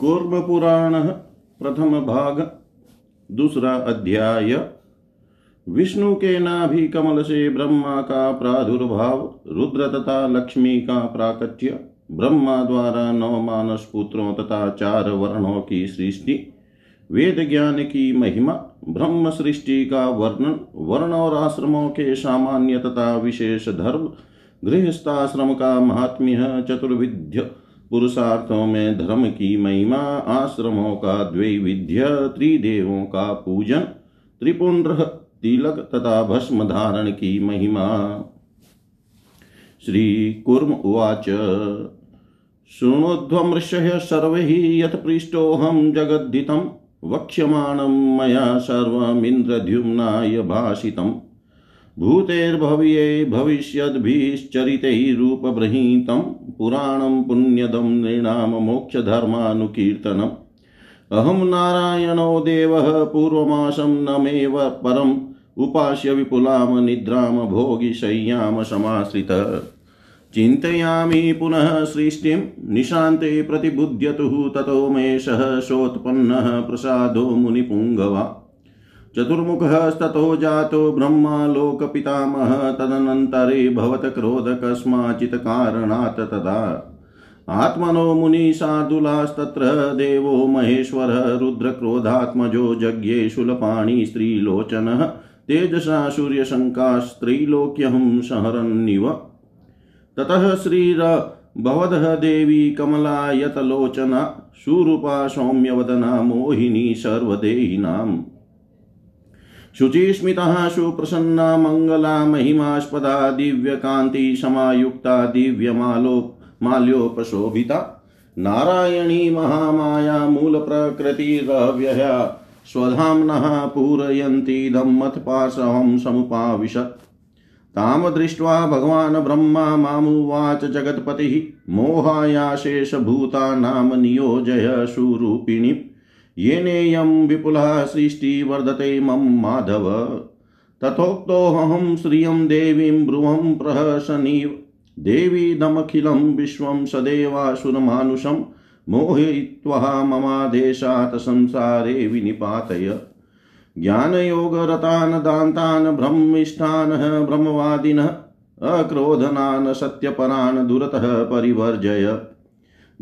कूर्म पुराण प्रथम भाग, दूसरा अध्याय। विष्णु के नाभि कमल से ब्रह्मा का प्रादुर्भाव, रुद्र तथा लक्ष्मी का प्राकट्य, ब्रह्मा द्वारा नौ मानस पुत्रों तथा चार वर्णों की सृष्टि, वेद ज्ञान की महिमा, ब्रह्म सृष्टि का वर्णन, वर्ण और आश्रमों के सामान्य तथा विशेष धर्म, गृहस्थाश्रम का महात्म्य, चतुर्विध्य पुरुषार्थों में धर्म की महिमा, आश्रमों का द्वैविध्य, त्रिदेवों का पूजन त्रिपुंड्र तिलक तथा भस्म धारण की महिमा। श्री श्रीकुर्म उवाच, शृणोध्वमृषय सर्वैः यत्पृष्टोऽहं जगद्धितं, वक्ष्यमाणं मया सर्वमिन्द्रद्युम्नाय भाषितम् भूतेर्भव्ये भविष्यद्भिश्चरितैरूपबृहीतं पुराणं पुण्यदं नृणां मोक्षधर्मानुकीर्तनम् अहं नारायणो देवः पूर्वमासं न मेव परम् उपास्य विपुलां निद्रां भोगिशय्यां समाश्रितः। चिन्तयामि पुनः सृष्टिं निशान्ते प्रतिबुध्यतुः ततो मे सहसोत्पन्नः प्रसादो मुनिपुङ्गवा। चतुर्मुखस्ततो जातो ब्रह्मा लोकपितामह तदनन्तरे भवत क्रोध कस्माचित् कारणात् तदा। आत्मनो मुनिशार्दुलास्तत्र देवो महेश्वरः रुद्रक्रोधात्मजो यज्ञे शूलपाणि स्त्रीलोचनः तेजसा सूर्यशङ्कास्त्रीलोक्यहं सहरन्निव ततः श्रीर भवदः देवी कमलायतलोचना, सुरूपा सौम्यवदना मोहिनी सर्वदेहिनाम्। शुचिस्मितः सुप्रसन्ना मङ्गला महिमास्पदा दिव्यकान्ति समायुक्ता दिव्यमालो माल्योपशोभिता। नारायणी महामाया मूलप्रकृतिरव्यया स्वधाम्नः पूरयन्तीदं मत्पाशहं समुपाविशत् तां दृष्ट्वा भगवान् ब्रह्मा मामुवाच जगत्पतिः। मोहायाशेषभूतानां नियोजय सुरूपिणीम्। येनेयं विपुला सृष्टिवर्धते मम माधव। तथोक्तोऽहं श्रियं देवीं ब्रुवं प्रहसनीव देवीदमखिलं विश्वं सदेवासुरमानुषं मोहयित्वा ममादेशात् संसारे विनिपातय। ज्ञानयोगरतान् दान्तान् ब्रह्मिष्ठान् ब्रह्मवादिनः अक्रोधनान् सत्यपरान् दुरतः परिवर्जय।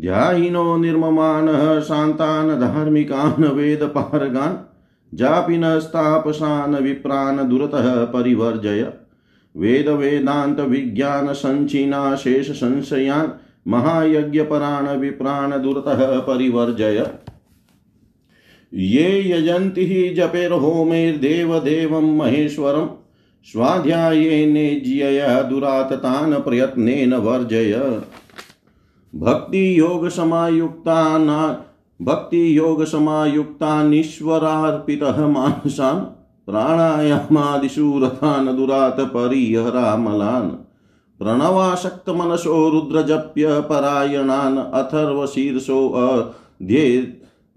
ध्यायिनो निर्ममानः शान्तान् धार्मिकान् वेदपारगान् जापिनस्तापसान् विप्रान् दुरतः परिवर्जय। वेदवेदान्तविज्ञानसञ्चिना शेषसंशयान् महायज्ञपरान् विप्रान् दुरतः परिवर्जय। ये यजन्ति जपेर्होमेर्देवदेवं महेश्वरम् स्वाध्यायेनेज्यया दुराततान् प्रयत्नेन वर्जय। भक्तियोगसमायुक्तान् भक्तियोगसमायुक्तानीश्वरार्पितः मानसान् प्राणायामादिशूरथान् दुरात परिहरामलान्। प्रणवासक्तमनसो रुद्रजप्य परायणान् अथर्वशीर्षो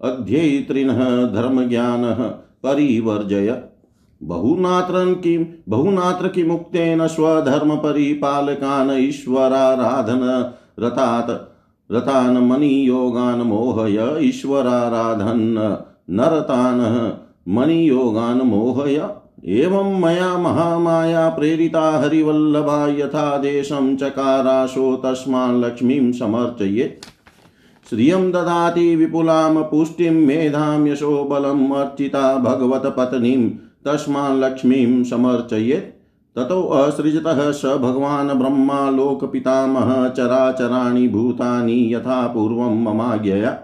अध्येतृणः धर्मज्ञानः परिवर्जय। बहुनात्रं किं, बहुनात्र किमुक्तेन स्वधर्मपरिपालकान् ईश्वराराधन रतात् रतान् मणियोगान् मोहय ईश्वराराधन् नरतान् मणियोगान् मोहय। एवं मया महामाया प्रेरिता हरिवल्लभा यथा देशं चकाराशो तस्मान् लक्ष्मीं समर्चयेत् श्रियं ददाति विपुलां पुष्टिं मेधां यशो बलम् अर्चिता भगवतपत्नीं तस्मान् लक्ष्मीं समर्चयेत् ततो असृजतः स भगवान् ब्रह्मा लोकपितामह चराचराणि भूतानि यथा पूर्वं ममाज्ञया।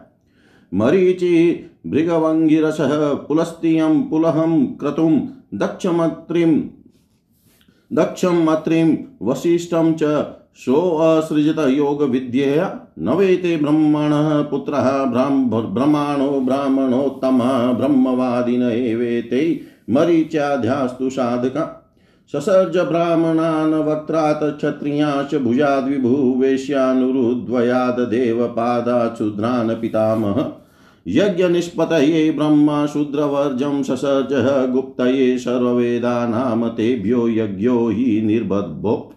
मरीचि भृगवङ्गिरसः पुलस्त्यं पुलहं क्रतुं दक्षमत्रिं दक्षं मत्रिं वसिष्ठं च सोऽसृजत योगविद्यया। न वेते ब्रह्मणः पुत्रः ब्रह्माणो ब्राह्मणोत्तमः ब्रह्मवादिन एवेते मरीच्याध्यास्तु साधका। ससर्ज ब्राह्मणान् वक्त्रात् क्षत्रियाश्च भुजाद्विभुवेश्यानुरुद्वयाद् देवपादात् शूद्रान् पितामह। यज्ञनिष्पतये ब्रह्मा शूद्रवर्जं ससर्जः गुप्तये सर्ववेदानां तेभ्यो यज्ञो हि निर्बद्धो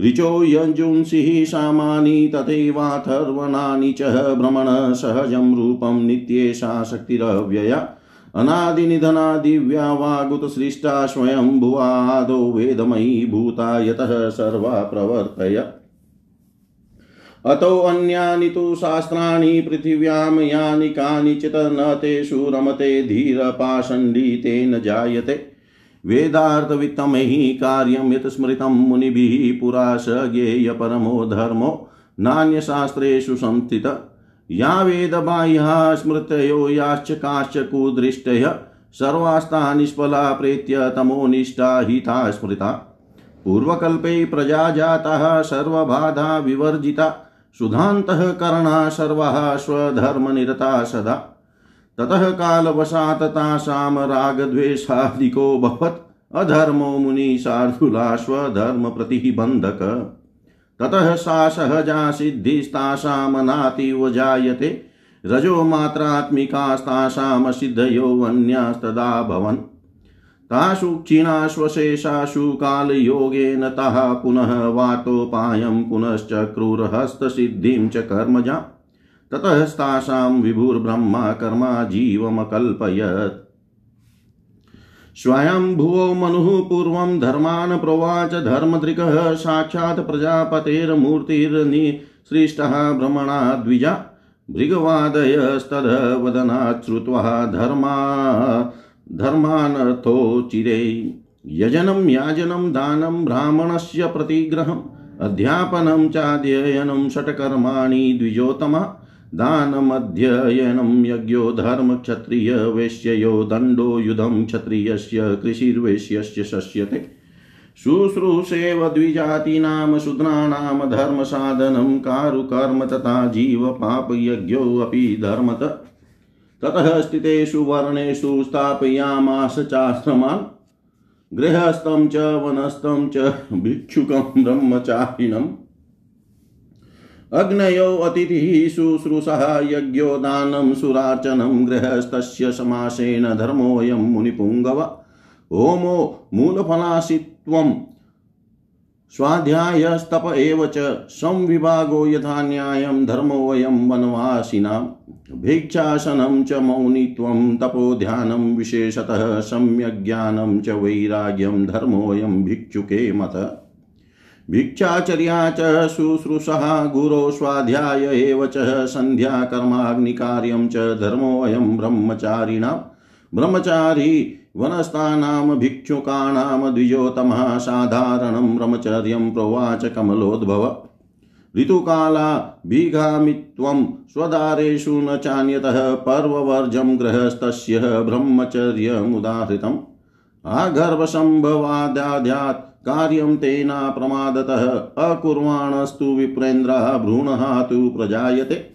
ऋचो यजुंसिः सामानि तथैवाथर्वणानि च भ्रमण सहजं रूपं नित्येषा शक्तिरव्यया। अनादिनिधना दिव्या वागुतसृष्टा स्वयं भुवादो वेदमयी भूता यतः सर्वा प्रवर्तय। अतो अन्यानि तु शास्त्राणि पृथिव्यां यानि कानिचित् न तेषु रमते धीरपाषण्डितेन जायते। वेदार्थवित्तमहि कार्यं यत् स्मृतं मुनिभिः पुरा स ज्ञेयपरमो धर्मो। नान्यशास्त्रेषु संस्थित या वेदबाह्याः स्मृतयो याश्च काश्च कुदृष्टय। सर्वास्ता निष्फला प्रेत्य तमोनिष्ठा हिता स्मृता। पूर्वकल्पे प्रजा जाताः सर्वबाधा विवर्जिता। सुधान्तःकरणा सर्वाः स्वधर्मनिरता सदा। ततः कालवशात् तासां रागद्वेषादिको अधर्मो मुनिशार्दुलाश्वधर्मप्रतिबन्धक ततः सा सहजा सिद्धिस्तासामनातीव जायते रजो मात्रात्मिकास्तासां सिद्धयो अन्यास्तदा भवन्। तासु क्षीणाश्वशेषासु कालयोगेन तः पुनः वातोपायं पुनश्च क्रूरहस्तसिद्धिं च कर्मजा। ततस्तासां विभुर्ब्रह्मा कर्मा जीवमकल्पयत्। स्वयंभुवो मनुः पूर्वं धर्मान् प्रोवाच धर्मदृक्ः साक्षात् प्रजापतेर्मूर्तिर्निसृष्टः भ्रमणा द्विजा भृगवादयस्तद्वदनात् श्रुत्वा धर्मा धर्मानर्थोचिरे यजनं, याजनं, दानं, ब्राह्मणस्य प्रतिग्रहम्, अध्यापनं चाध्ययनं षट्कर्माणि द्विजोत्तमा दानमध्ययनं यज्ञो धर्मक्षत्रियवेश्ययो दण्डो युधं क्षत्रियस्य कृषिर्वेश्यस्य शस्यते। शुश्रूषेव द्विजातीनां शूद्राणां धर्मसाधनं कारुकर्म तथा जीवपापयज्ञोऽपि धर्मत। ततः स्थितेषु वर्णेषु स्थापयामास चाश्रमान्। गृहस्थं च वनस्थं च भिक्षुकं ब्रह्मचारिणम्। अग्नयो अतिथिः शुश्रूषः यज्ञो दानं सुरार्चनं गृहस्थस्य समासेन धर्मोऽयं मुनिपुङ्गव। होमो मूलफलासित्वं स्वाध्यायस्तप एव च संविभागो यथा न्यायं धर्मोऽयं वनवासिनां। भिक्षासनं च मौनित्वं तपोध्यानं विशेषतः सम्यग्ज्ञानं च वैराग्यं धर्मोऽयं भिक्षुके मत। भिक्षाचर्या च शुश्रूषः गुरो स्वाध्याय एव च सन्ध्याकर्माग्निकार्यं च धर्मोऽयं ब्रह्मचारिणां ब्रह्मचारी वनस्थानां भिक्षुकाणां द्विजोतमः साधारणं ब्रह्मचर्यं प्रोवाच कमलोद्भव। ऋतुकाला भीघामित्वं स्वदारेषु न चान्यतः पर्ववर्जं गृहस्थस्य ब्रह्मचर्यमुदाहृतम्। आगर्भसम्भवाद्याद्यात् कार्यं तेना प्रमादतः। अकुर्वाणस्तु विप्रेन्द्रः, भ्रूणः तु प्रजायते।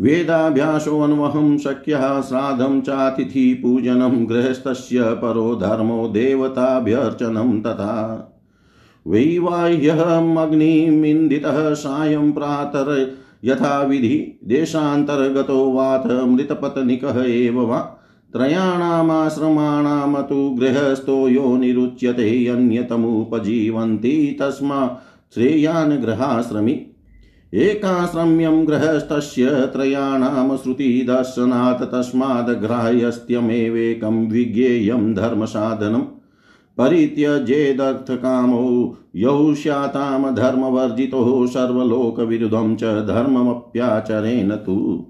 वेदाभ्यासोऽन्वहं शक्यः, श्राद्धं चातिथिपूजनं गृहस्थस्य परो धर्मो देवताभ्यर्चनं तथा। वैवाह्यमग्निमिन्दितः सायं प्रातर यथाविधि, देशान्तर्गतो वाथ मृतपत्निकः एव वा। त्रयाणामाश्रमाणां तु गृहस्थो यो निरुच्यते अन्यतमुपजीवन्ति तस्मा श्रेयान् गृहाश्रमि। एकाश्रम्यं गृहस्थस्य त्रयाणां श्रुतिदर्शनात् तस्माद्ग्राह्यस्त्यमेवेकं विज्ञेयं धर्मसाधनम्। परित्यजेदर्थकामो यौ स्यातां धर्मवर्जितो सर्वलोकविरुद्धं च धर्ममप्याचरेण तु।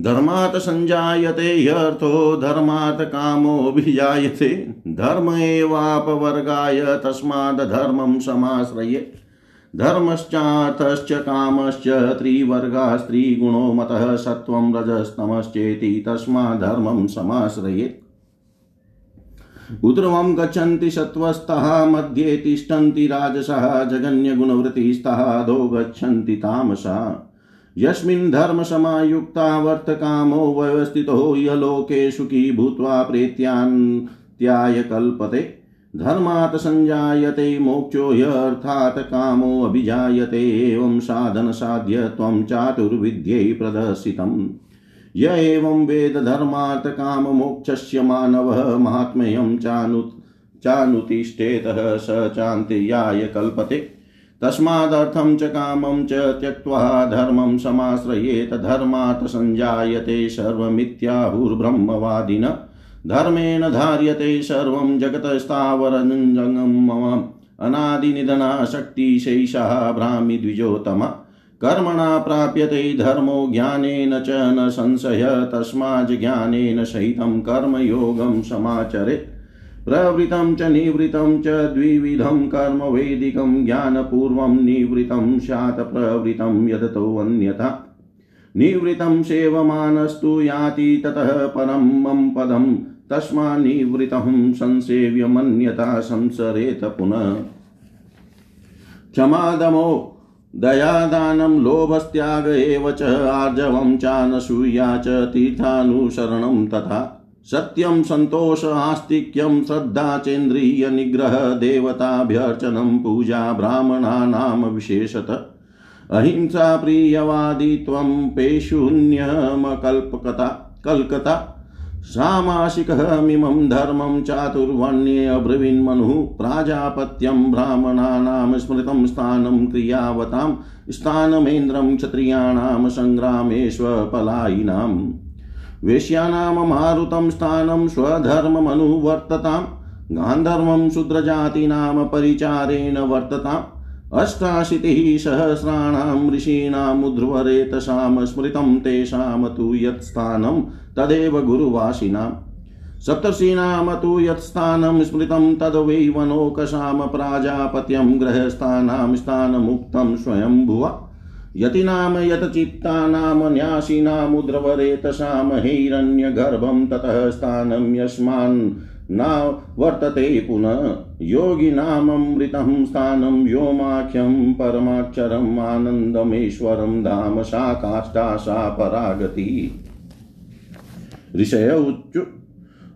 धर्मात् सञ्जायते ह्यर्थो, धर्मात् कामोऽभिजायते। धर्म एवापवर्गाय तस्माद्धर्मं समाश्रये। धर्मश्चार्थश्च, कामश्च त्रिवर्गा स्त्रीगुणो मतः सत्त्वं रजस्तमश्चेति तस्माद्धर्मं समाश्रयेत् उद्रवं गच्छन्ति सत्त्वस्तः मध्ये तिष्ठन्ति राजसः जगन्यगुणवृत्तिस्तः अधो गच्छन्ति तामसा। यस्मिन् धर्मसमायुक्ता वर्तकामो व्यवस्थितो यलोके सुखी भूत्वा प्रेत्यान्त्याय कल्पते धर्मात् सञ्जायते मोक्षो ह्यर्थात् कामोऽभिजायते एवं साधनसाध्यत्वं चातुर्विद्यै प्रदर्शितम्। य एवं वेद धर्मात् काममोक्षस्य मानवः महात्म्यं चानु चानुतिष्ठेतः स चान्त्याय कल्पते। तस्मादर्थं च कामं च त्यक्त्वा धर्मं समाश्रयेत धर्मात् सञ्जायते सर्वमित्याहुर्ब्रह्मवादिन धर्मेण धार्यते सर्वं जगतस्थावरजङ्गं मम अनादिनिधना शक्तिशैषः भ्रामिद्विजोतम कर्मणा प्राप्यते धर्मो ज्ञानेन च न संशय, तस्माज्ज्ञानेन सहितं कर्मयोगं समाचरेत् प्रवृतं च निवृत्तं च द्विविधं कर्म वैदिकं ज्ञानपूर्वं निवृत्तं स्यात् प्रवृतं यदतोऽन्यथा निवृत्तं सेवमानस्तु याति ततः परं मम पदं तस्मान्निवृत्तं संसेव्यमन्यथा संसरेत पुनः। क्षमादमो, दयादानं लोभस्त्याग एव च, आर्जवं चानसूया च तीर्थानुसरणं तथा। सत्यं सन्तोष आस्तिक्यं श्रद्धा चेन्द्रियनिग्रह देवताभ्यर्चनं पूजा ब्राह्मणानां विशेषत। अहिंसा प्रियवादित्वं पेशून्यमकल्पकता, कल्कता। सामासिकमिमं धर्मं चातुर्वर्ण्ये अब्रवीन्मनुः प्राजापत्यं ब्राह्मणानां स्मृतं स्थानं क्रियावतां, स्थानमेन्द्रं क्षत्रियाणां सङ्ग्रामेष्वपलायिनाम् वेश्यानां मारुतं स्थानं स्वधर्ममनुवर्ततां गान्धर्वं शूद्रजातीनां परिचारेण वर्तताम्, अष्टाशीतिः सहस्राणां ऋषीणामुद्ध्वरेतसां स्मृतं तेषां तु यत्स्थानं तदेव गुरुवासिनाम्। सप्तर्षीणां तु यत्स्थानं स्मृतं तद्वै वनोकसां प्राजापत्यं गृहस्थानां स्थानमुक्तं स्वयंभुवा। यतीनां यतचित्तानां न्यासीनामुद्रवरेतसां हैरण्यगर्भं ततः स्थानं यस्मान् न वर्तते पुनः योगिनाममृतं स्थानं व्योमाख्यं परमाक्षरम् आनन्दमेश्वरं धाम सा काष्ठा सा परागति ऋषय उच्चु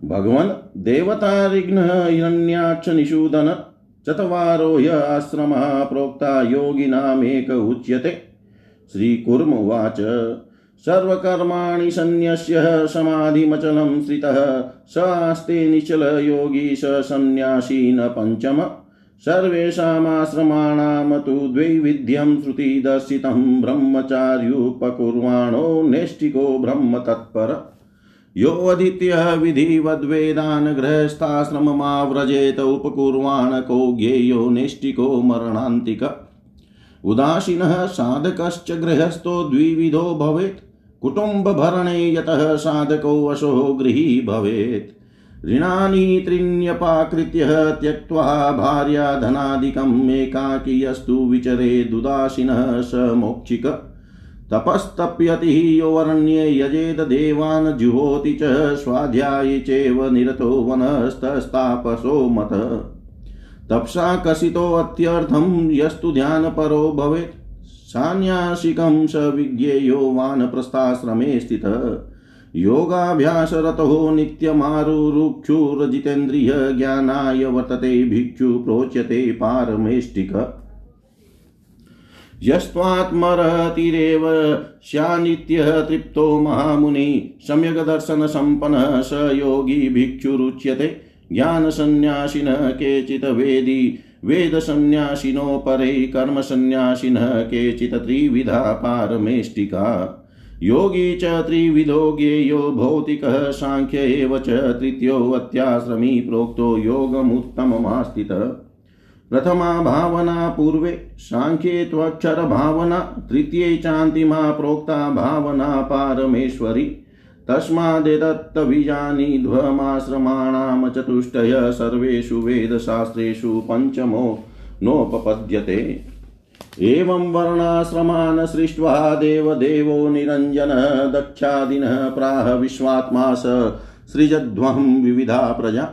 भगवन् देवतारिघ्नः हिरण्याक्ष निषूदन चत्वारो य आश्रमः प्रोक्ता योगिनामेक उच्यते। श्रीकुर्म उवाच सर्वकर्माणि सन्न्यस्य समाधिमचलं स्थितः। स आस्ते निचलयोगी स सन्न्यासी न पञ्चम। सर्वेषामाश्रमाणां तु द्वैविध्यं श्रुतिदर्शितं ब्रह्मचार्युपकुर्वाणो नैष्टिको ब्रह्मतत्पर। योऽधीत्य विधिवद्वेदान् गृहस्थाश्रममाव्रजेत उपकुर्वाण को ज्ञेयो नैष्टिको मरणान्तिक। उदासीनः साधकश्च गृहस्थो द्विविधो भवेत्। यतः साधको वशो गृही भवेत्। ऋणानि त्रीण्यपाकृत्य त्यक्त्वा भार्याधनादिकम् एकाकी यस्तु विचरेदुदासीनः स मोक्षिक। तपस्तप्यति योऽरण्ये यजेत देवान् जुहोति च स्वाध्याये चैव निरतो वनस्तस्तापसो मत तपसा कसितोऽत्यर्थं यस्तु ध्यानपरो भवेत्। सान्यासिकं स विज्ञेयो वानप्रस्थाश्रमे स्थितः। योगाभ्यासरतो नित्यमारुरुक्षुरजितेन्द्रिय ज्ञानाय वर्तते, भिक्षु प्रोच्यते पारमेष्टिक। यस्त्वात्मरतिरेव स्यानित्यः तृप्तो महामुनि, सम्यग्दर्शनसम्पन्नः स योगी भिक्षुरुच्यते। ज्ञानसन्न्यासिनः केचित् वेदी, वेदसन्न्यासिनो परे, कर्मसन्न्यासिनः केचित् त्रिविधा पारमेष्टिका। योगी च त्रिविधो ज्ञेयो, भौतिकः साङ्ख्य एव च तृतीयोऽत्याश्रमी प्रोक्तो योगमुत्तममास्थितः। प्रथमा भावना पूर्वे साङ्ख्ये त्वक्षरभावना, तृतीये चान्तिमा प्रोक्ता भावना पारमेश्वरी। तस्मादेतत्तबीजानिध्वमाश्रमाणां चतुष्टय सर्वेषु वेदशास्त्रेषु पञ्चमो नोपपद्यते। एवं वर्णाश्रमान् सृष्ट्वा देवदेवो निरञ्जनः प्राह विश्वात्मा स सृजध्वं विविधा प्रजा।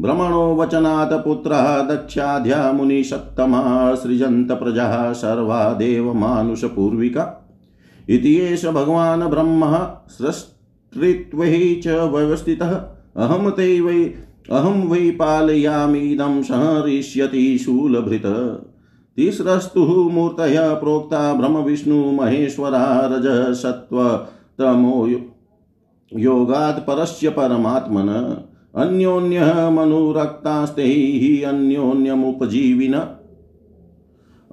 भ्रमणो वचनात् पुत्रः दक्षाध्या मुनिषत्तमा सृजन्त प्रजाः सर्वा देवमानुषपूर्विका। इति एष भगवान् ब्रह्मः सृष्ट त्रित्वै च व्यवस्थितः। अहं ते वै अहं वै पालयामीदं सहरिष्यति शूलभृत। तिस्रस्तुः मूर्तयः प्रोक्ता ब्रह्मविष्णुमहेश्वरा रजसत्त्वतमो योगात् परस्य परमात्मन। अन्योन्यमनुरक्तास्ते हि अन्योन्यमुपजीविन।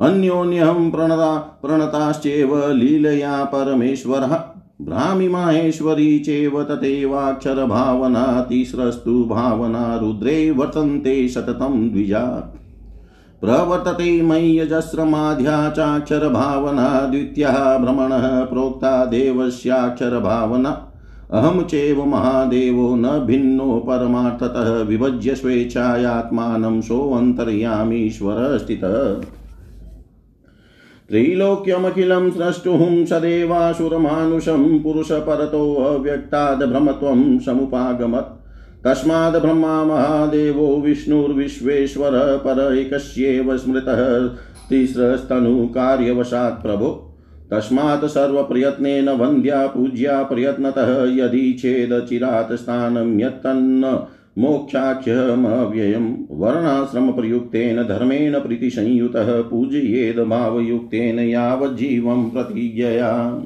अन्योन्यं प्रणता प्रणताश्चेव लीलया परमेश्वरः। भ्रामिमाहेश्वरी चेव तथैवाक्षरभावना तिस्रस्तु भावना रुद्रे वर्तन्ते सततं द्विजा। प्रवर्तते मय्यजस्रमाध्या चाक्षरभावना द्वितीयः भ्रमणः प्रोक्ता देवस्याक्षरभावना। अहं चैव महादेवो न भिन्नो परमार्थतः विभज्य स्वेच्छायात्मानं सोऽन्तर्यामीश्वर स्थितः। त्रैलोक्यमखिलं स्रष्टुं सदेवासुरमानुषं पुरुषपरतोऽव्यक्ताद् भ्रमत्वं समुपागमत्। तस्माद् ब्रह्मा महादेवो विष्णुर्विश्वेश्वर पर एकस्येव स्मृतः तिस्रस्तनुकार्यवशात् प्रभो। तस्मात् सर्वप्रयत्नेन वन्द्या पूज्या प्रयत्नतः यदि चेदचिरात् स्थानं यत्तन्न मोक्षाख्यमव्ययं वर्णाश्रमप्रयुक्तेन धर्मेण प्रीतिसंयुतः पूजयेद भावयुक्तेन यावज्जीवं प्रतिज्ञया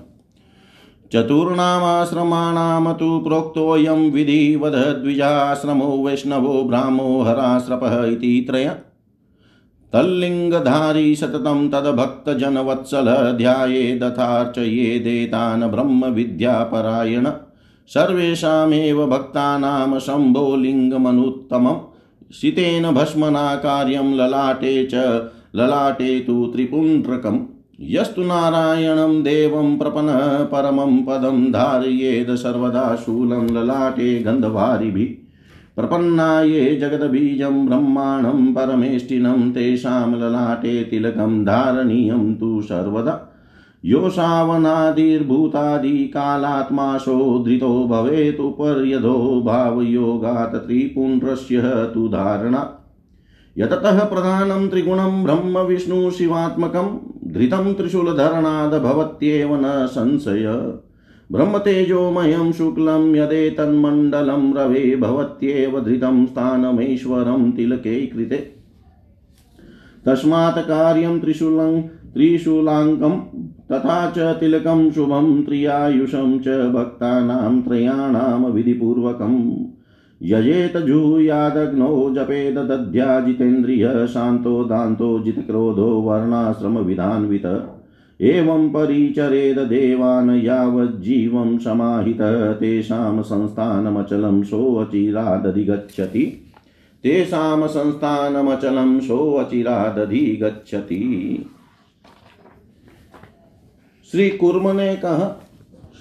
चतुर्णामाश्रमाणां तु प्रोक्तोऽयं विधिवदद्विजाश्रमो वैष्णवो ब्राह्मो हराश्रपः इति त्रय। तल्लिङ्गधारी सततं तद्भक्तजनवत्सल ध्यायेदथार्चयेदेतान् ब्रह्मविद्यापरायण। सर्वेषामेव भक्तानां शम्भो लिङ्गमनुत्तमम् शितेन भस्मना कार्यं ललाटे च, ललाटे तु त्रिपुण्ड्रकम्। यस्तु नारायणं देवं प्रपन्नः परमं पदं धारयेद सर्वदा शूलं ललाटे गन्धवारिभिः। प्रपन्नाये जगद्बीजं ब्रह्माणं परमेष्टिनं तेषां ललाटे तिलकं धारणीयं तु सर्वदा। योषावनादिर्भूतादिकालात्माशोधृतो भवेदुपर्यधो भावयोगात् त्रिपुण्ड्रस्य तु धारणा। यततः प्रधानं त्रिगुणं ब्रह्म विष्णुशिवात्मकं धृतं त्रिशूलधरणाद् भवत्येव न संशय। ब्रह्मतेजोमयं शुक्लं यदेतन्मण्डलं रवे भवत्येव धृतं स्थानमेश्वरं तिलके कृते। तस्मात् कार्यं त्रिशूलं त्रिशूलाङ्कं तथा च तिलकं शुभं, त्रियायुषं च भक्तानां त्रयाणां विधिपूर्वकम्। यजेत जूयादग्नौ जपेद दध्याजितेन्द्रियः शान्तो दान्तो जितक्रोधो वर्णाश्रमविधान्वित एवं परिचरेद देवान् यावज्जीवं समाहितः, तेषां संस्थानमचलं सोऽचिरादधिगच्छति। तेषां संस्थानमचलं सोऽचिरादधिगच्छति। श्री कुर्म ने कहा,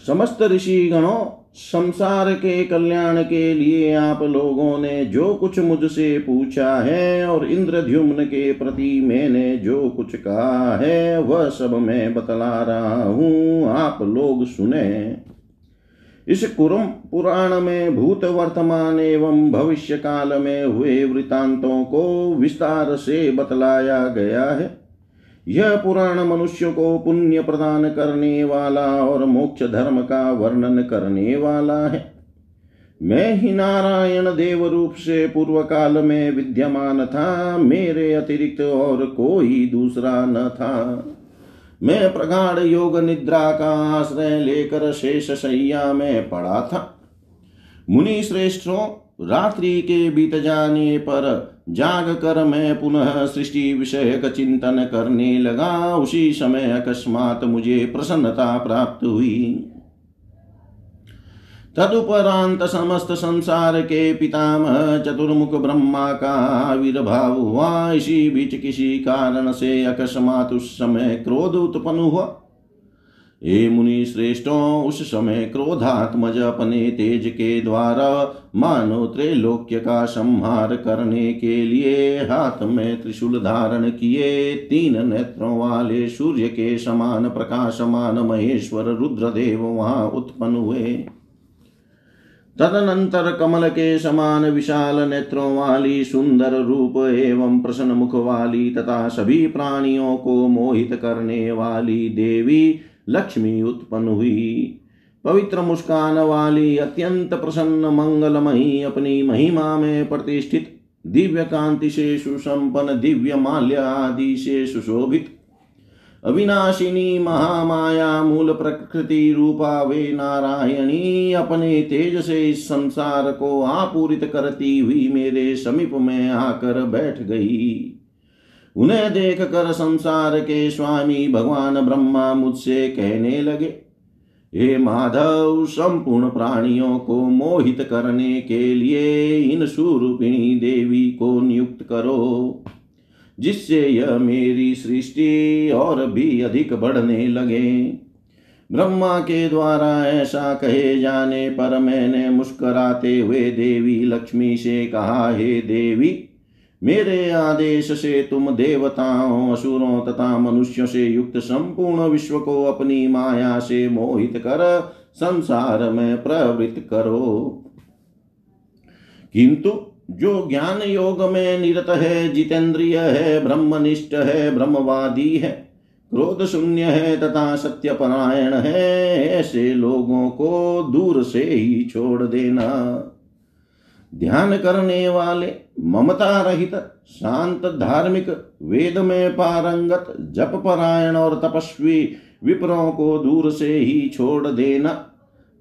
समस्त ऋषिगणों संसार के कल्याण के लिए आप लोगों ने जो कुछ मुझसे पूछा है और इंद्रद्युम्न के प्रति मैंने जो कुछ कहा है, वह सब मैं बतला रहा हूँ। आप लोग सुने। इस कुरम पुराण में भूत वर्तमान एवं भविष्य काल में हुए वृतांतों को विस्तार से बतलाया गया है। यह पुराण मनुष्य को पुण्य प्रदान करने वाला और मोक्ष धर्म का वर्णन करने वाला है। मैं ही नारायण देव रूप से पूर्व काल में विद्यमान था, मेरे अतिरिक्त और कोई दूसरा न था। मैं प्रगाढ़ योग निद्रा का आश्रय लेकर शेष शैया में पड़ा था। मुनि श्रेष्ठों, रात्रि के बीत जाने पर जाग कर मैं पुनः सृष्टि विषय का चिंतन करने लगा। उसी समय अकस्मात मुझे प्रसन्नता प्राप्त हुई। तदुपरांत समस्त संसार के पितामह चतुर्मुख ब्रह्मा का आविर्भाव हुआ। इसी बीच किसी कारण से अकस्मात उस समय क्रोध उत्पन्न हुआ। हे मुनि श्रेष्ठों, उस समय क्रोधात्मज अपने तेज के द्वारा मानो त्रैलोक्य का संहार करने के लिए हाथ में त्रिशूल धारण किए, तीन नेत्रों वाले सूर्य के समान प्रकाशमान महेश्वर रुद्रदेव वहाँ उत्पन्न हुए। तदनंतर कमल के समान विशाल नेत्रों वाली सुंदर रूप एवं प्रसन्न मुख वाली तथा सभी प्राणियों को मोहित करने वाली देवी लक्ष्मी उत्पन्न हुई। पवित्र मुस्कान वाली अत्यंत प्रसन्न मंगलमयी अपनी महिमा में प्रतिष्ठित दिव्य कांति से सुसंपन्न दिव्य माल्य आदि से सुशोभित। अविनाशिनी महामाया मूल प्रकृति रूपा वे नारायणी अपने तेज से इस संसार को आपूरित करती हुई मेरे समीप में आकर बैठ गई। उन्हें देख कर संसार के स्वामी भगवान ब्रह्मा मुझसे कहने लगे, हे माधव, संपूर्ण प्राणियों को मोहित करने के लिए इन सुरूपिणी देवी को नियुक्त करो, जिससे यह मेरी सृष्टि और भी अधिक बढ़ने लगे। ब्रह्मा के द्वारा ऐसा कहे जाने पर मैंने मुस्कराते हुए देवी लक्ष्मी से कहा, हे देवी मेरे आदेश से तुम देवताओं असुरों तथा मनुष्यों से युक्त संपूर्ण विश्व को अपनी माया से मोहित कर संसार में प्रवृत्त करो। किंतु जो ज्ञान योग में निरत है, जितेंद्रिय है, ब्रह्मनिष्ठ है, ब्रह्मवादी है, क्रोध शून्य है तथा सत्य परायण है, ऐसे लोगों को दूर से ही छोड़ देना। ध्यान करने वाले ममता रहित शांत धार्मिक वेद में पारंगत जप परायण और तपस्वी विप्रों को दूर से ही छोड़ देना।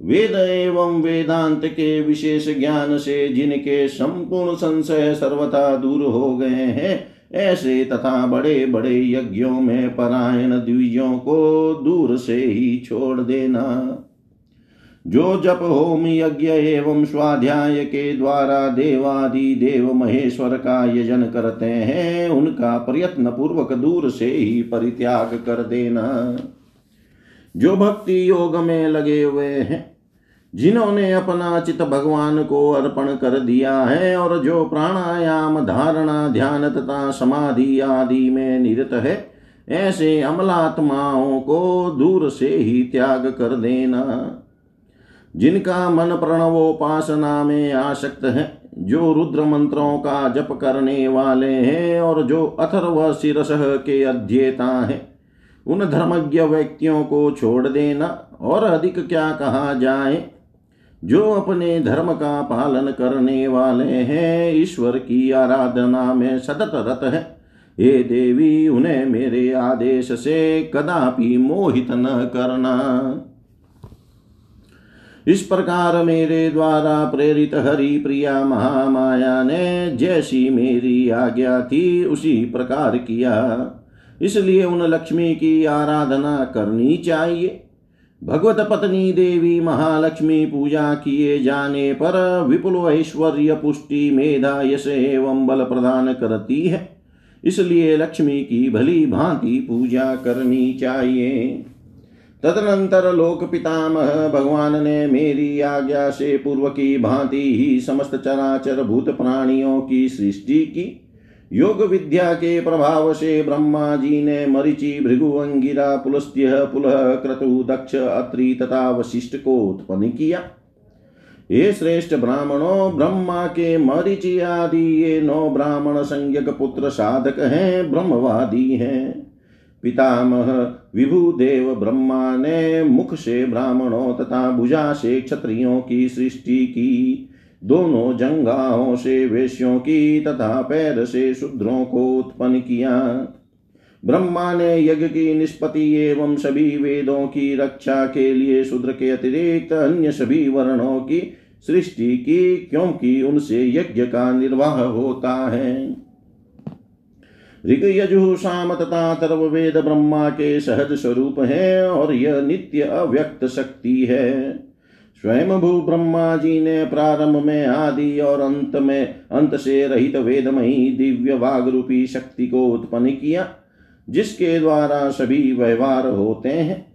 वेद एवं वेदांत के विशेष ज्ञान से जिनके संपूर्ण संशय सर्वथा दूर हो गए हैं, ऐसे तथा बड़े बड़े यज्ञों में परायण द्विजों को दूर से ही छोड़ देना। जो जप होम यज्ञ एवं स्वाध्याय के द्वारा देवादि देव महेश्वर का यजन करते हैं, उनका प्रयत्न पूर्वक दूर से ही परित्याग कर देना। जो भक्ति योग में लगे हुए हैं, जिन्होंने अपना चित भगवान को अर्पण कर दिया है और जो प्राणायाम, धारणा, ध्यान तथा समाधि आदि में निरत है, ऐसे अमलात्माओं को दूर से ही त्याग कर देना। जिनका मन प्रणवोपासना में आसक्त है, जो रुद्र मंत्रों का जप करने वाले हैं और जो अथर्व शिरस के अध्येता हैं, उन धर्मज्ञ व्यक्तियों को छोड़ देना और अधिक क्या कहा जाए? जो अपने धर्म का पालन करने वाले हैं, ईश्वर की आराधना में सतत रत है। हे देवी, उन्हें मेरे आदेश से कदापि मोहित न करना। इस प्रकार मेरे द्वारा प्रेरित हरि प्रिया महामाया ने जैसी मेरी आज्ञा थी उसी प्रकार किया। इसलिए उन लक्ष्मी की आराधना करनी चाहिए। भगवत पत्नी देवी महालक्ष्मी पूजा किए जाने पर विपुल ऐश्वर्य पुष्टि मेधा यश एवं बल प्रदान करती है। इसलिए लक्ष्मी की भली भांति पूजा करनी चाहिए। तदनंतर लोक पितामह भगवान ने मेरी आज्ञा से पूर्व की भांति ही समस्त चराचर भूत प्राणियों की सृष्टि की। योग विद्या के प्रभाव से ब्रह्मा जी ने मरिचि, भृगु, अंगिरा, पुलस्त्य, पुलह, क्रतु, दक्ष, अत्रि तथा वशिष्ठ को उत्पन्न किया। ये श्रेष्ठ ब्राह्मणों, ब्रह्मा के मरिचि आदि ये नौ ब्राह्मण संज्ञक पुत्र साधक हैं, ब्रह्मवादी हैं। पितामह विभु देव ब्रह्मा ने मुख से ब्राह्मणों तथा भुजा से क्षत्रियों की सृष्टि की। दोनों जंगाओं से वेश्यों की तथा पैर से शूद्रों को उत्पन्न किया। ब्रह्मा ने यज्ञ की निष्पत्ति एवं सभी वेदों की रक्षा के लिए शूद्र के अतिरिक्त अन्य सभी वर्णों की सृष्टि की, क्योंकि उनसे यज्ञ का निर्वाह होता है। ऋग यजु साम तथा तर्व वेद ब्रह्मा के सहज स्वरूप है और यह नित्य अव्यक्त शक्ति है। स्वयं भू ब्रह्मा जी ने प्रारंभ में आदि और अंत में अंत से रहित वेदमयी दिव्य वाग रूपी शक्ति को उत्पन्न किया, जिसके द्वारा सभी व्यवहार होते हैं।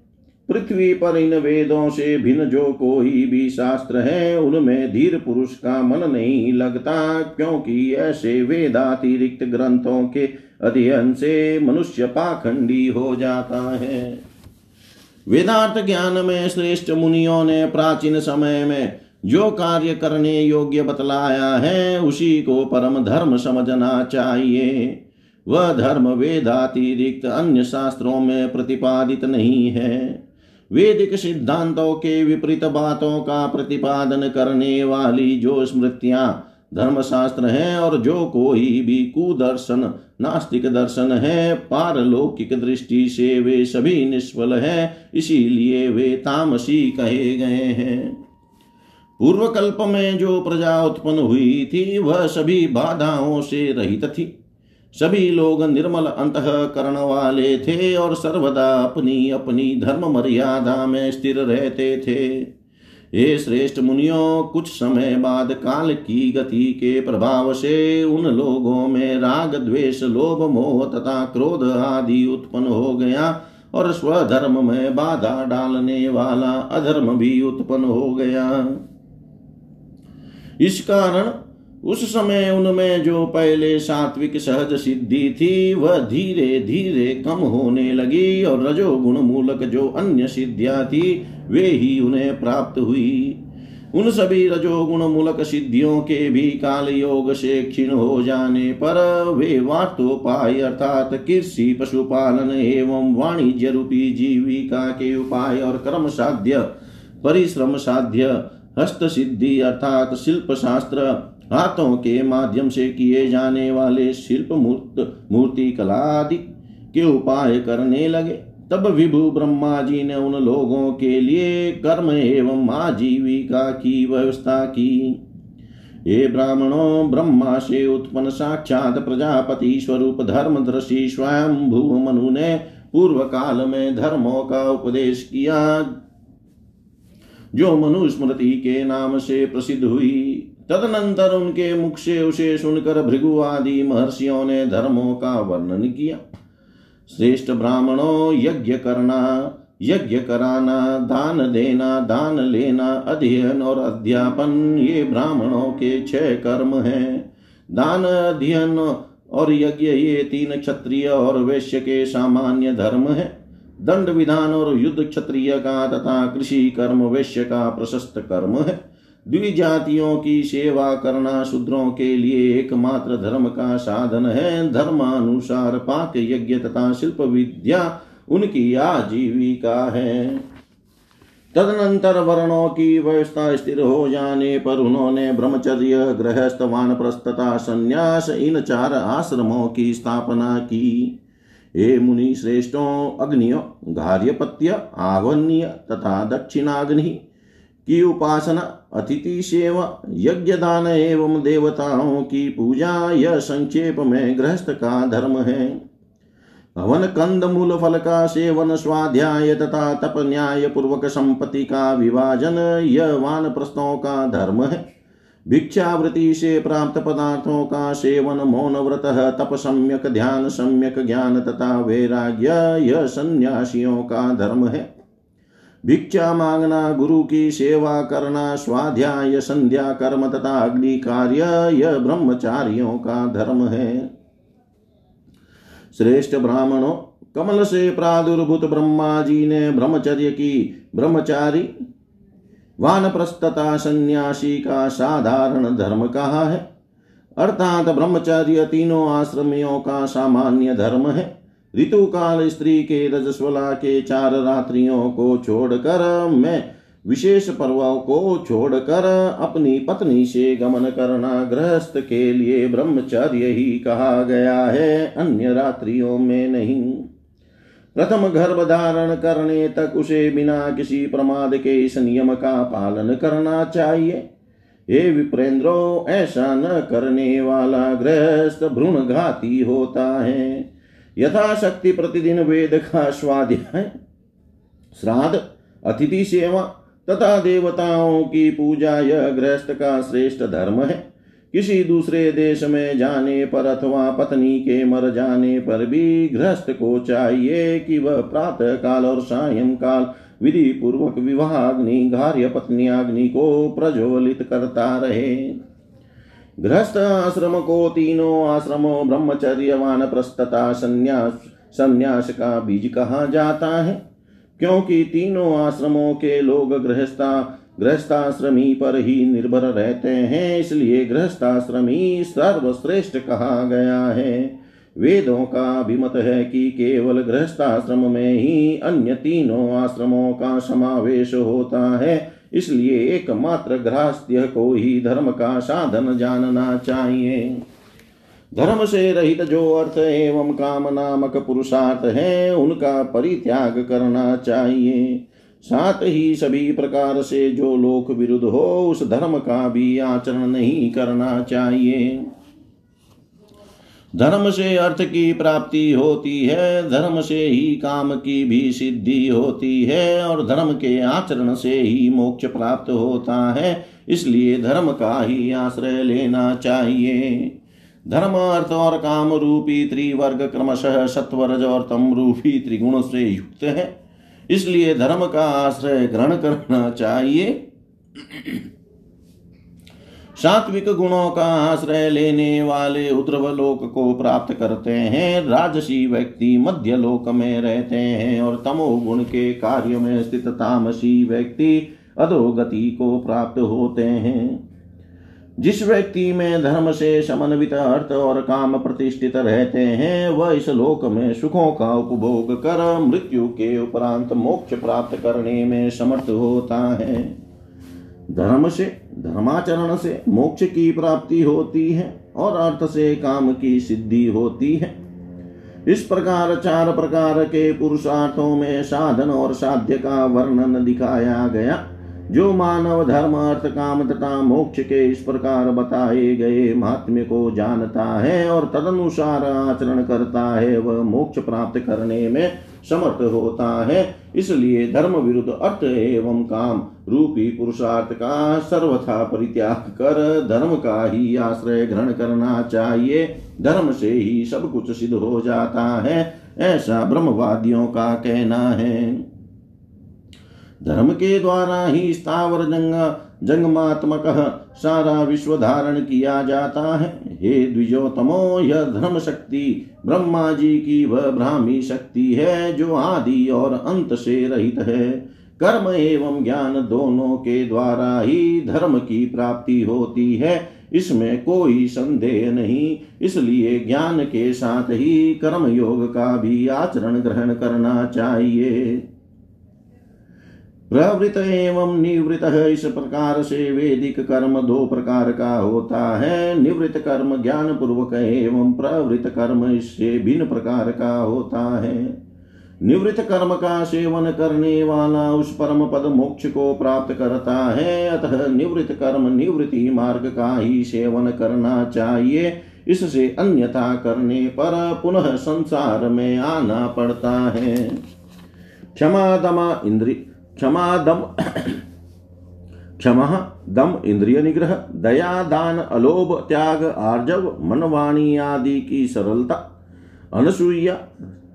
पृथ्वी पर इन वेदों से भिन्न जो कोई भी शास्त्र है, उनमें धीर पुरुष का मन नहीं लगता, क्योंकि ऐसे वेदातिरिक्त ग्रंथों के अध्ययन से मनुष्य पाखंडी हो जाता है। वेदांत ज्ञान में श्रेष्ठ मुनियों ने प्राचीन समय में जो कार्य करने योग्य बतलाया है, उसी को परम धर्म समझना चाहिए। वह धर्म वेदातिरिक्त अन्य शास्त्रों में प्रतिपादित नहीं है। वेदिक सिद्धांतों के विपरीत बातों का प्रतिपादन करने वाली जो स्मृतियाँ धर्मशास्त्र हैं और जो कोई भी कुदर्शन, नास्तिक दर्शन है, पारलौकिक दृष्टि से वे सभी निष्फल है, इसीलिए वे तामसी कहे गए हैं। पूर्व कल्प में जो प्रजा उत्पन्न हुई थी, वह सभी बाधाओं से रहित थी। सभी लोग निर्मल अंतकरण वाले थे और सर्वदा अपनी अपनी धर्म मर्यादा में स्थिर रहते थे। ये श्रेष्ठ मुनियों, कुछ समय बाद काल की गति के प्रभाव से उन लोगों में राग, द्वेष, लोभ, मोह तथा क्रोध आदि उत्पन्न हो गया और स्वधर्म में बाधा डालने वाला अधर्म भी उत्पन्न हो गया। इस कारण उस समय उनमें जो पहले सात्विक सहज सिद्धि थी, वह धीरे धीरे कम होने लगी और रजोगुण मूलक जो अन्य सिद्धियाँ थी, वे ही उन्हें प्राप्त हुई। उन सभी रजोगुण मूलक सिद्धियों के भी काल योग से क्षीण हो जाने पर वे वार्तोपाय अर्थात कृषि पशुपालन एवं वाणिज्य रूपी जीविका के उपाय और कर्म साध्य, परिश्रम साध्य हस्त सिद्धि अर्थात शिल्प शास्त्र हाथों के माध्यम से किए जाने वाले शिल्प मूर्त, मूर्ति कला आदि के उपाय करने लगे। तब विभु ब्रह्मा जी ने उन लोगों के लिए कर्म एवं आजीविका की व्यवस्था की। ये ब्राह्मणों, ब्रह्मा से उत्पन्न साक्षात प्रजापति स्वरूप धर्म दृषि स्वयं भू मनु ने पूर्व काल में धर्मों का उपदेश किया, जो मनुस्मृति के नाम से प्रसिद्ध हुई। तदनंतर उनके मुख से उसे सुनकर भृगु आदि महर्षियों ने धर्मों का वर्णन किया। श्रेष्ठ ब्राह्मणों, यज्ञ करना, यज्ञ कराना, दान देना, दान लेना, अध्ययन और अध्यापन, ये ब्राह्मणों के छह कर्म हैं। दान, अध्ययन और यज्ञ, ये तीन क्षत्रिय और वैश्य के सामान्य धर्म है। दंड विधान और युद्ध क्षत्रिय का तथा कृषि कर्म वैश्य का प्रशस्त कर्म है। द्विजातियों की सेवा करना शूद्रों के लिए एकमात्र धर्म का साधन है। धर्मानुसार पाक यज्ञ तथा शिल्प विद्या उनकी आजीविका है। तदनंतर वर्णों की व्यवस्था स्थिर हो जाने पर उन्होंने ब्रह्मचर्य, गृहस्थ वानप्रस्थता संन्यास, इन चार आश्रमों की स्थापना की। हे मुनि श्रेष्ठों, अग्नियो घार्यपत्य आवन्य तथा दक्षिणाग्नि की उपासना अतिथि सेवा यज्ञ दान एवं देवताओं की पूजा, यह संक्षेप में गृहस्थ का धर्म है। हवन, कंद, मूल, फल का सेवन, स्वाध्याय तथा तप न्याय पूर्वक संपत्ति का विभाजन, यह वान प्रस्तों का धर्म है। भिक्षावृत्ति से प्राप्त पदार्थों का सेवन, मौन व्रत, तप सम्यक, ध्यान सम्यक, ज्ञान तथा वैराग्य, यह सन्यासियों का धर्म है। भिक्षा मांगना, गुरु की सेवा करना, स्वाध्याय, संध्या, कर्म तथा अग्नि कार्य, यह ब्रह्मचारियों का धर्म है। श्रेष्ठ ब्राह्मणों, कमल से प्रादुर्भूत ब्रह्मा जी ने ब्रह्मचर्य की। ब्रह्मचारी, वानप्रस्थता सन्यासी का साधारण धर्म कहा है? अर्थात ब्रह्मचर्य तीनों आश्रमियों का सामान्य धर्म है। ऋतु काल स्त्री के रजस्वला के चार रात्रियों को छोड़कर मैं विशेष पर्वों को छोड़कर अपनी पत्नी से गमन करना गृहस्थ के लिए ब्रह्मचर्य ही कहा गया है, अन्य रात्रियों में नहीं। प्रथम गर्भ धारण करने तक उसे बिना किसी प्रमाद के इस नियम का पालन करना चाहिए। हे विप्रेंद्रो, ऐसा न करने वाला गृहस्थ भ्रूण घाती होता है। यथाशक्ति प्रतिदिन वेद का स्वाध्याय श्राद्ध, अतिथि सेवा तथा देवताओं की पूजा यह गृहस्थ का श्रेष्ठ धर्म है। किसी दूसरे देश में जाने पर अथवा पत्नी के मर जाने पर भी गृहस्थ को चाहिए कि वह प्रातः काल और सायं काल विधि पूर्वक विवाहाग्नि, घार्य पत्नी अग्नि को प्रज्वलित करता रहे। गृहस्थ आश्रम को तीनों आश्रमों ब्रह्मचर्य प्रस्तता संन्यास संन्यास का बीज कहा जाता है? क्योंकि तीनों आश्रमों के लोग गृहस्था, गृहस्थाश्रमी पर ही निर्भर रहते हैं, इसलिए गृहस्थाश्रमी सर्वश्रेष्ठ कहा गया है। वेदों का अभिमत है कि केवल गृहस्थाश्रम में ही अन्य तीनों आश्रमों का समावेश होता है। इसलिए एकमात्र गृहस्थ्य को ही धर्म का साधन जानना चाहिए। धर्म से रहित जो अर्थ एवं काम नामक पुरुषार्थ है, उनका परित्याग करना चाहिए। साथ ही सभी प्रकार से जो लोक विरुद्ध हो, उस धर्म का भी आचरण नहीं करना चाहिए। धर्म से अर्थ की प्राप्ति होती है, धर्म से ही काम की भी सिद्धि होती है, और धर्म के आचरण से ही मोक्ष प्राप्त होता है, इसलिए धर्म का ही आश्रय लेना चाहिए। धर्म अर्थ और काम रूपी त्रिवर्ग क्रमशः सत्वरज और तम रूपी त्रिगुण से युक्त है, इसलिए धर्म का आश्रय ग्रहण करना चाहिए। सात्विक गुणों का आश्रय लेने वाले उद्रव उत्तरवलोक को प्राप्त करते हैं। राजसी व्यक्ति मध्य लोक में रहते हैं और तमो गुण के कार्य में स्थित तामसी व्यक्ति अधोगति को प्राप्त होते हैं। जिस व्यक्ति में धर्म से समन्वित अर्थ और काम प्रतिष्ठित रहते हैं, वह इस लोक में सुखों का उपभोग कर मृत्यु के उपरांत मोक्ष प्राप्त करने में समर्थ होता है। धर्म से धर्माचरण से मोक्ष की प्राप्ति होती है और अर्थ से काम की सिद्धि होती है। इस प्रकार चार प्रकार के पुरुषार्थों में साधन और साध्य का वर्णन दिखाया गया, जो मानव धर्म अर्थ काम तथा मोक्ष के इस प्रकार बताए गए महात्म्य को जानता है और तदनुसार आचरण करता है वह मोक्ष प्राप्त करने में समर्थ होता है। इसलिए धर्म विरुद्ध अर्थ एवं काम रूपी पुरुषार्थ का सर्वथा परित्याग कर धर्म का ही आश्रय ग्रहण करना चाहिए। धर्म से ही सब कुछ सिद्ध हो जाता है। ऐसा ब्रह्मवादियों का कहना है। धर्म के द्वारा ही स्थावर जंग जंगमात्मक सारा विश्व धारण किया जाता है। हे द्विजोतमो यह धर्म शक्ति ब्रह्मा जी की वह ब्राह्मी शक्ति है, जो आदि और अंत से रहित है। कर्म एवं ज्ञान दोनों के द्वारा ही धर्म की प्राप्ति होती है। इसमें कोई संदेह नहीं, इसलिए ज्ञान के साथ ही कर्म योग का भी आचरण ग्रहण करना चाहिए। प्रवृत एवं निवृत है इस प्रकार से वेदिक कर्म दो प्रकार का होता है। निवृत्त कर्म ज्ञान पूर्वक एवं प्रवृत कर्म इससे भिन्न प्रकार का होता है। निवृत्त कर्म का सेवन करने वाला उस परम पद मोक्ष को प्राप्त करता है। अतः निवृत्त कर्म निवृत्ति मार्ग का ही सेवन करना चाहिए। इससे अन्यथा करने पर पुनः संसार में आना पड़ता है। क्षमा दमा इंद्री क्षमा दम क्षमा दम इंद्रिय निग्रह, दया दान अलोभ त्याग आर्जव, मनवाणी आदि की सरलता अनसुईया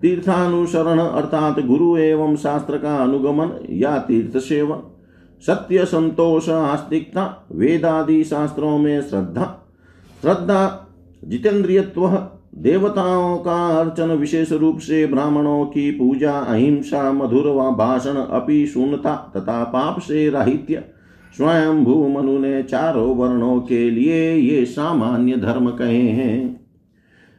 तीर्थानुसरण अर्थात गुरु एवं शास्त्र का अनुगमन या तीर्थ सेवन, सत्य संतोष आस्तिकता, वेदादि शास्त्रों में श्रद्धा श्रद्धा जितेंद्रियत्व देवताओं का अर्चन विशेष रूप से ब्राह्मणों की पूजा, अहिंसा, मधुर व भाषण, अपि शून्यता तथा पाप से राहित्य। स्वयं भू मनु ने चारों वर्णों के लिए ये सामान्य धर्म कहे हैं।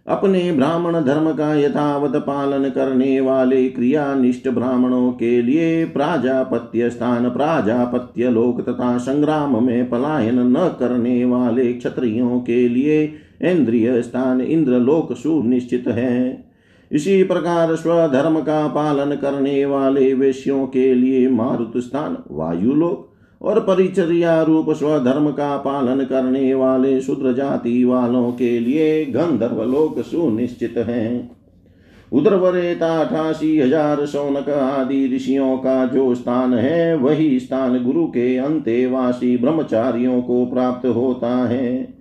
अपने ब्राह्मण धर्म का यथावत पालन करने वाले क्रियानिष्ठ ब्राह्मणों के लिए प्राजापत्य स्थान, प्राजापत्य लोक तथा संग्राम में पलायन न करने वाले क्षत्रियों के लिए इंद्रिय स्थान इंद्रलोक सुनिश्चित है। इसी प्रकार स्वधर्म का पालन करने वाले वेश्यों के लिए मारुत स्थान, वायुलोक और परिचर्या रूप स्वधर्म का पालन करने वाले शूद्र जाति वालों के लिए गंधर्व लोक सुनिश्चित है। उदरवरेता अठासी हज़ार सौनक आदि ऋषियों का जो स्थान है, वही स्थान गुरु के अंतेवासी ब्रह्मचारियों को प्राप्त होता है।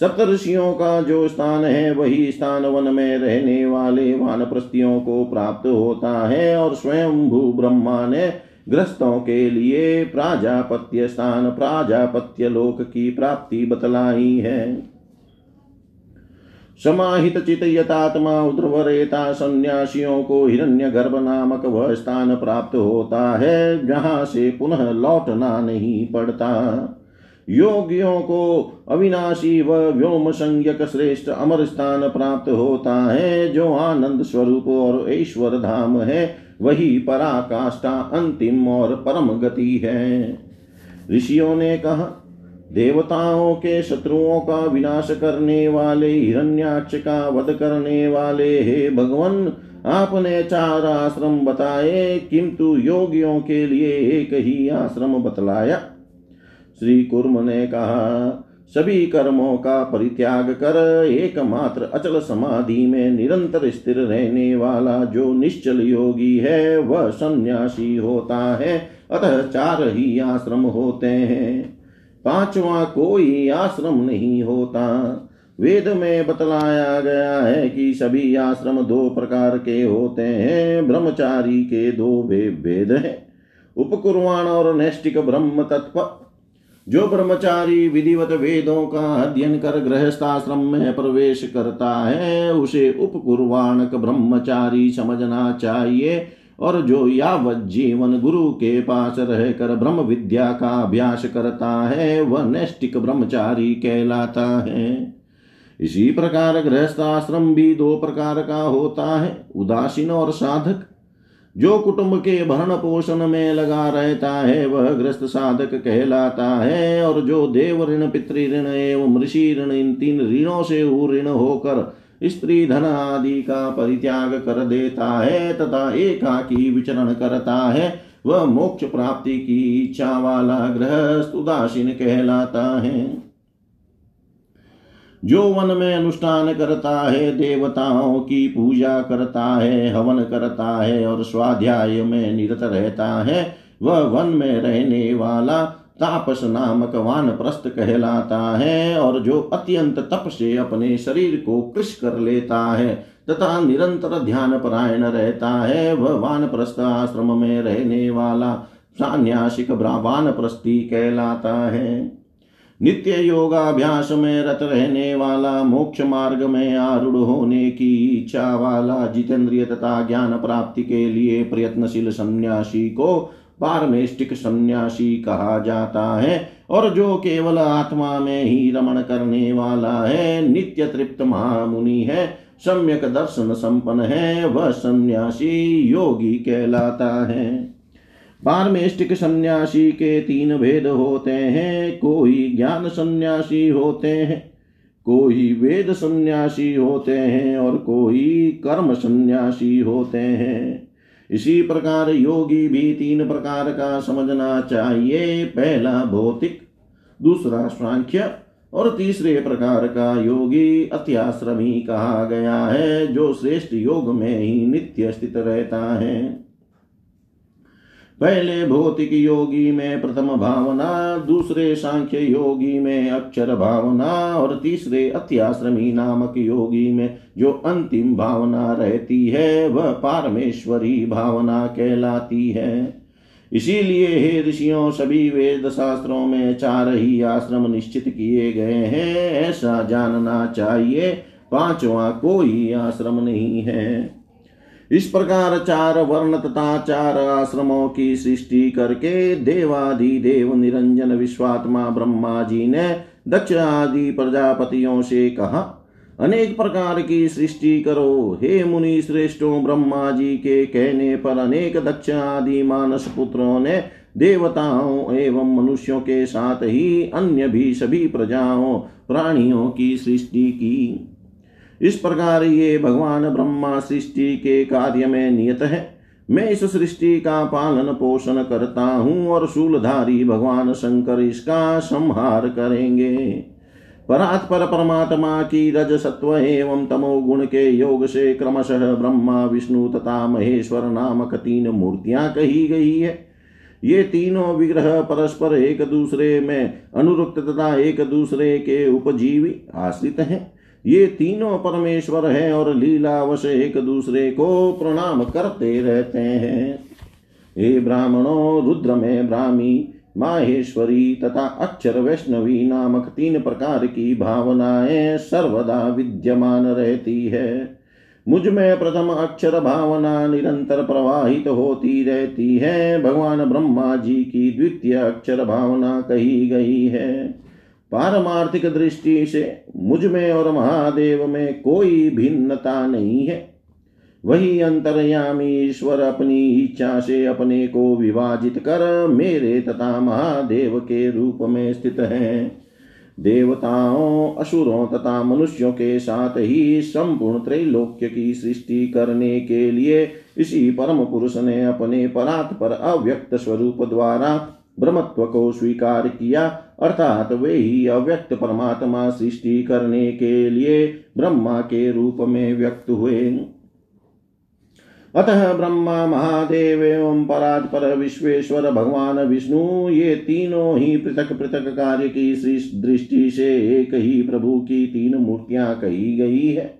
सप्तऋषियों का जो स्थान है, वही स्थान वन में रहने वाले वानप्रस्थियों को प्राप्त होता है और स्वयं भू ब्रह्मा ने ग्रस्तों के लिए प्राजापत्य स्थान, प्राजापत्य लोक की प्राप्ति बतलाई है। समाहित चित यतात्मा उद्रवरेता सन्यासियों को हिरण्य गर्भ नामक वह स्थान प्राप्त होता है, जहाँ से पुनः लौटना नहीं पड़ता। योगियों को अविनाशी व व्योम संज्ञक श्रेष्ठ अमर स्थान प्राप्त होता है, जो आनंद स्वरूप और ईश्वर धाम है, वही पराकाष्ठा अंतिम और परम गति है। ऋषियों ने कहा, देवताओं के शत्रुओं का विनाश करने वाले, हिरण्याक्ष का वध करने वाले, हे भगवान, आपने चार आश्रम बताए, किंतु योगियों के लिए एक ही आश्रम बतलाया। श्री कुर्म ने कहा, सभी कर्मों का परित्याग कर, एकमात्र अचल समाधि में निरंतर स्थिर रहने वाला जो निश्चल योगी है, वह सन्यासी होता है। अतः चार ही आश्रम होते हैं। पांचवा कोई आश्रम नहीं होता। वेद में बतलाया गया है कि सभी आश्रम दो प्रकार के होते हैं, ब्रह्मचारी के दो भेद हैं। उपकुर्वाण और नैष्टिक ब्रह्म तत्व जो ब्रह्मचारी विधिवत वेदों का अध्ययन कर गृहस्थाश्रम में प्रवेश करता है, उसे उपकुर्वाणक ब्रह्मचारी समझना चाहिए और जो यावत जीवन गुरु के पास रहकर ब्रह्म विद्या का अभ्यास करता है, वह नैष्टिक ब्रह्मचारी कहलाता है। इसी प्रकार गृहस्थाश्रम भी दो प्रकार का होता है, उदासीन और साधक। जो कुटुंब के भरण पोषण में लगा रहता है, वह ग्रस्त साधक कहलाता है, और जो देव ऋण, पितृ ऋण एवं ऋषि ऋण, इन तीन ऋणों से ऋण होकर स्त्री, धन आदि का परित्याग कर देता है तथा एकाकी विचरण करता है, वह मोक्ष प्राप्ति की इच्छा वाला गृहस्थ उदासीन कहलाता है। जो वन में अनुष्ठान करता है, देवताओं की पूजा करता है, हवन करता है और स्वाध्याय में निरत रहता है, वह वन में रहने वाला तापस नामक वान प्रस्त कहलाता है और जो अत्यंत तप से अपने शरीर को कृष कर लेता है तथा निरंतर ध्यान परायण रहता है, वह वान प्रस्थ आश्रम में रहने वाला सान्यासिक ब्राह्मण प्रस्थी कहलाता है। नित्य योगाभ्यास में रत रहने वाला, मोक्ष मार्ग में आरूढ़ होने की इच्छा वाला जितेंद्रिय तथा ज्ञान प्राप्ति के लिए प्रयत्नशील सन्यासी को पारमेष्टिक सन्यासी कहा जाता है। और जो केवल आत्मा में ही रमण करने वाला है, नित्य तृप्त महामुनि है, सम्यक दर्शन संपन्न है, वह सन्यासी योगी कहलाता है। पारमेष्टिक सन्यासी के तीन भेद होते हैं, कोई ज्ञान सन्यासी होते हैं, कोई वेद सन्यासी होते हैं और कोई कर्म सन्यासी होते हैं। इसी प्रकार योगी भी तीन प्रकार का समझना चाहिए। पहला भौतिक, दूसरा सांख्य और तीसरे प्रकार का योगी अत्याश्रमी कहा गया है, जो श्रेष्ठ योग में ही नित्य स्थित रहता है। पहले भौतिक योगी में प्रथम भावना, दूसरे सांख्य योगी में अक्षर भावना और तीसरे अत्याश्रमी नामक योगी में जो अंतिम भावना रहती है, वह पारमेश्वरी भावना कहलाती है। इसीलिए हे ऋषियों, सभी वेद शास्त्रों में चार ही आश्रम निश्चित किए गए हैं, ऐसा जानना चाहिए, पांचवा कोई आश्रम नहीं है। इस प्रकार चार वर्ण तथा चार आश्रमों की सृष्टि करके देवादि देव निरंजन विश्वात्मा ब्रह्मा जी ने दक्ष आदि प्रजापतियों से कहा, अनेक प्रकार की सृष्टि करो। हे मुनि श्रेष्ठों, ब्रह्मा जी के कहने पर अनेक दक्ष आदि मानस पुत्रों ने देवताओं एवं मनुष्यों के साथ ही अन्य भी सभी प्रजाओं, प्राणियों की सृष्टि की। इस प्रकार ये भगवान ब्रह्मा सृष्टि के कार्य में नियत है। मैं इस सृष्टि का पालन पोषण करता हूँ और शूलधारी भगवान शंकर इसका संहार करेंगे। परात्पर परमात्मा की रज सत्व एवं तमो गुण के योग से क्रमशः ब्रह्मा, विष्णु तथा महेश्वर नामक तीन मूर्तियाँ कही गई है। ये तीनों विग्रह परस्पर एक दूसरे में अनुरुक्त तथा एक दूसरे के उपजीवी आश्रित हैं। ये तीनों परमेश्वर हैं और लीलावश एक दूसरे को प्रणाम करते रहते हैं। हे ब्राह्मणों, रुद्र में ब्राह्मी, माहेश्वरी तथा अक्षर वैष्णवी नामक तीन प्रकार की भावनाएँ सर्वदा विद्यमान रहती है। मुझमें प्रथम अक्षर भावना निरंतर प्रवाहित होती रहती है। भगवान ब्रह्मा जी की द्वितीय अक्षर भावना कही गई है। पारमार्थिक दृष्टि से मुझमें और महादेव में कोई भिन्नता नहीं है। वही अंतर्यामी ईश्वर अपनी इच्छा से अपने को विभाजित कर मेरे तथा महादेव के रूप में स्थित है। देवताओं, असुरों तथा मनुष्यों के साथ ही संपूर्ण त्रैलोक्य की सृष्टि करने के लिए इसी परम पुरुष ने अपने परात पर अव्यक्त स्वरूप द्वारा ब्रह्मत्व को स्वीकार किया, अर्थात वे ही अव्यक्त परमात्मा सृष्टि करने के लिए ब्रह्मा के रूप में व्यक्त हुए। अतः ब्रह्मा महादेव एवं परात पर विश्वेश्वर भगवान विष्णु, ये तीनों ही पृथक पृथक कार्य की दृष्टि से एक ही प्रभु की तीन मूर्तियाँ कही गई है।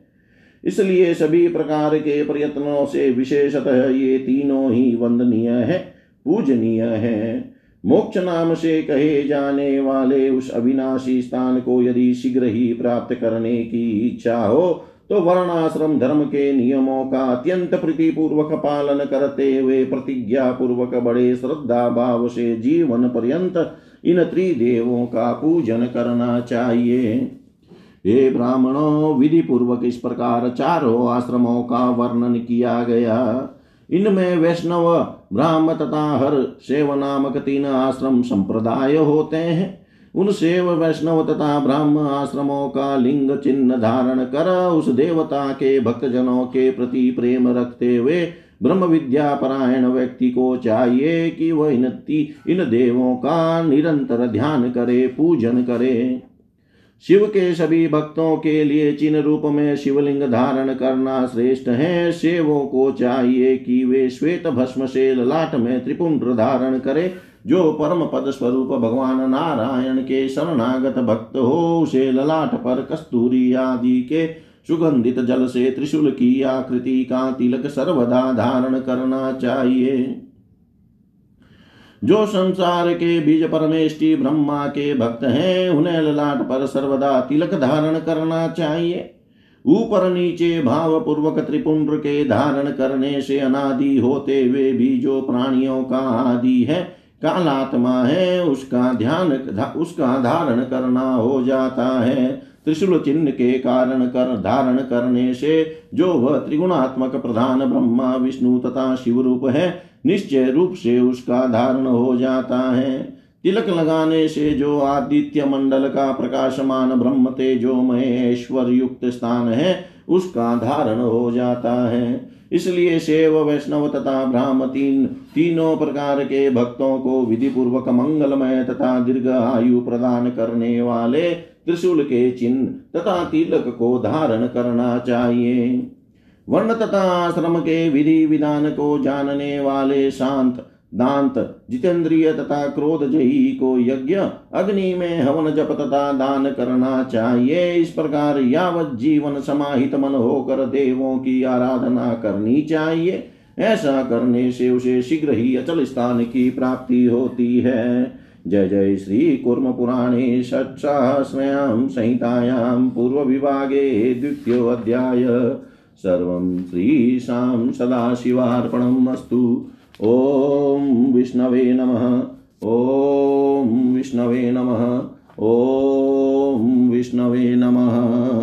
इसलिए सभी प्रकार के प्रयत्नों से विशेषतः ये तीनों ही वंदनीय है, पूजनीय है। मोक्ष नाम से कहे जाने वाले उस अविनाशी स्थान को यदि शीघ्र ही प्राप्त करने की इच्छा हो तो वर्णाश्रम धर्म के नियमों का अत्यंत प्रीतिपूर्वक पालन करते हुए प्रतिज्ञा पूर्वक बड़े श्रद्धा भाव से जीवन पर्यंत इन त्रिदेवों का पूजन करना चाहिए। हे ब्राह्मणों विधि पूर्वक इस प्रकार चारों आश्रमों का वर्णन किया गया। इनमें वैष्णव, ब्राह्म तथा हर सेव नामक तीन आश्रम संप्रदाय होते हैं। उन सेव, वैष्णव तथा ब्राह्म आश्रमों का लिंग चिन्ह धारण कर उस देवता के भक्तजनों के प्रति प्रेम रखते हुए ब्रह्म विद्या परायण व्यक्ति को चाहिए कि वह इन इन देवों का निरंतर ध्यान करे, पूजन करे। शिव के सभी भक्तों के लिए चिन्ह रूप में शिवलिंग धारण करना श्रेष्ठ है। सेवों को चाहिए कि वे श्वेत भस्म से ललाट में त्रिपुंड धारण करें। जो परम पद स्वरूप भगवान नारायण के शरणागत भक्त हो, उसे ललाट पर कस्तूरी आदि के सुगंधित जल से त्रिशूल की आकृति का तिलक सर्वदा धारण करना चाहिए। जो संसार के बीज परमेष्टि ब्रह्मा के भक्त हैं, उन्हें ललाट पर सर्वदा तिलक धारण करना चाहिए। ऊपर नीचे भाव पूर्वक त्रिपुंड के धारण करने से अनादि होते हुए भी जो प्राणियों का आदि है, कालात्मा है, उसका ध्यान, उसका धारण करना हो जाता है। त्रिशूल चिन्ह के कारण कर धारण करने से जो वह त्रिगुणात्मक प्रधान ब्रह्मा, विष्णु तथा शिव रूप है, निश्चय रूप से उसका धारण हो जाता है। तिलक लगाने से जो आदित्य मंडल का प्रकाशमान ब्रह्म तेजो महेश्वर युक्त स्थान है, उसका धारण हो जाता है। इसलिए सेव, वैष्णव तथा ब्राह्म तीन, तीनों प्रकार के भक्तों को विधि पूर्वक मंगलमय तथा दीर्घ आयु प्रदान करने वाले त्रिशूल के चिन्ह तथा तिलक को धारण करना चाहिए। वर्ण तथा आश्रम के विधि विधान को जानने वाले शांत दांत जितेंद्रिय तथा क्रोध जही को यज्ञ, अग्नि में हवन जप तथा दान करना चाहिए। इस प्रकार यावत जीवन समाहित मन होकर देवों की आराधना करनी चाहिए। ऐसा करने से उसे शीघ्र ही अचल स्थान की प्राप्ति होती है। जय जय श्री कुर्म पुराणे षट्सहस्रयां संहितायां पूर्व विभागे द्वितीयोऽध्याय। सर्वं श्रीशां सदाशिवार्पणम् अस्तु ॐ विष्णवे नमः। ॐ विष्णवे नमः। ॐ विष्णवे नमः।